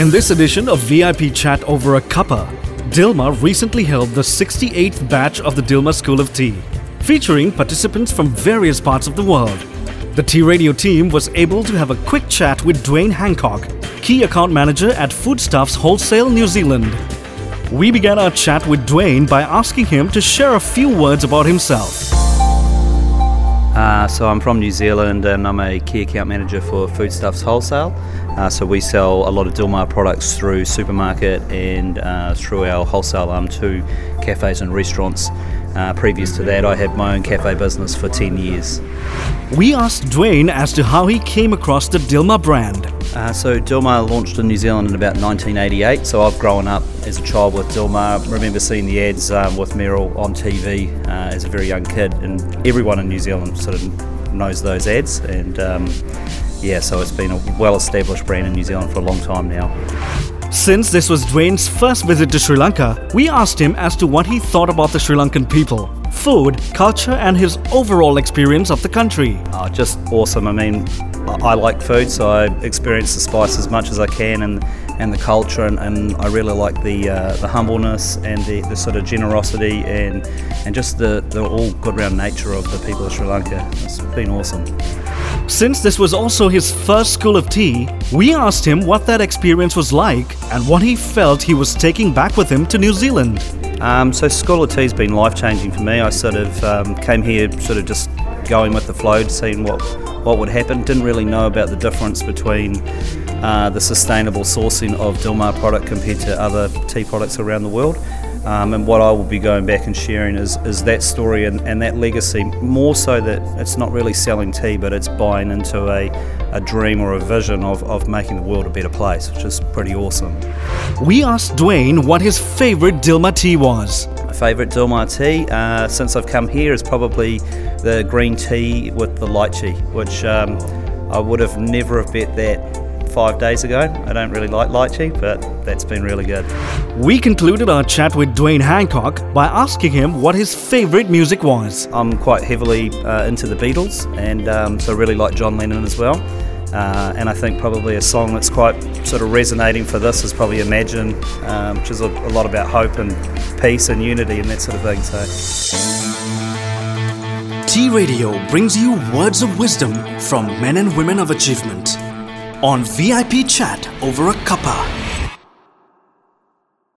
In this edition of VIP Chat over a cuppa, Dilmah recently held the 68th batch of the Dilmah School of Tea, featuring participants from various parts of the world. The Tea Radio team was able to have a quick chat with Dwayne Hancock, key account manager at Foodstuffs Wholesale New Zealand. We began our chat with Dwayne by asking him to share a few words about himself. Uh, so I'm from New Zealand and I'm a key account manager for Foodstuffs Wholesale. Uh, so we sell a lot of Dilmah products through supermarket and uh, through our wholesale arm to cafes and restaurants. Uh, previous to that, I had my own cafe business for 10 years. We asked Dwayne as to how he came across the Dilmah brand. Uh, so Dilmah launched in New Zealand in about 1988. So I've grown up as a child with Dilmah. I remember seeing the ads um, with Merrill on TV uh, as a very young kid, and everyone in New Zealand sort of knows those ads. And um, yeah, so it's been a well-established brand in New Zealand for a long time now. Since this was Dwayne's first visit to Sri Lanka, we asked him as to what he thought about the Sri Lankan people, food, culture, and his overall experience of the country. Oh, just awesome. I mean, I like food, so I experience the spice as much as I can and, and the culture, and, and I really like the uh, the humbleness and the, the sort of generosity and and just the, the all good round nature of the people of Sri Lanka. It's been awesome. Since this was also his first school of tea, we asked him what that experience was like and what he felt he was taking back with him to New Zealand. Um, so School of Tea's been life changing for me. I sort of um, came here sort of just going with the flow, seeing what what would happen. Didn't really know about the difference between uh, the sustainable sourcing of Dilmah product compared to other tea products around the world. Um, and what I will be going back and sharing is, is that story and, and that legacy, more so that it's not really selling tea, but it's buying into a, a dream or a vision of, of making the world a better place, which is pretty awesome. We asked Dwayne what his favorite Dilmah tea was. My favourite Dilmah tea uh, since I've come here is probably the green tea with the lychee, which um, I would have never have bet that five days ago. I don't really like lychee, but that's been really good. We concluded our chat with Dwayne Hancock by asking him what his favourite music was. I'm quite heavily uh, into the Beatles, and um, so I really like John Lennon as well. Uh, and I think probably a song that's quite sort of resonating for this is probably Imagine, um, which is a, a lot about hope and peace and unity and that sort of thing. So. Tea Radio brings you words of wisdom from men and women of achievement on VIP Chat over a cuppa.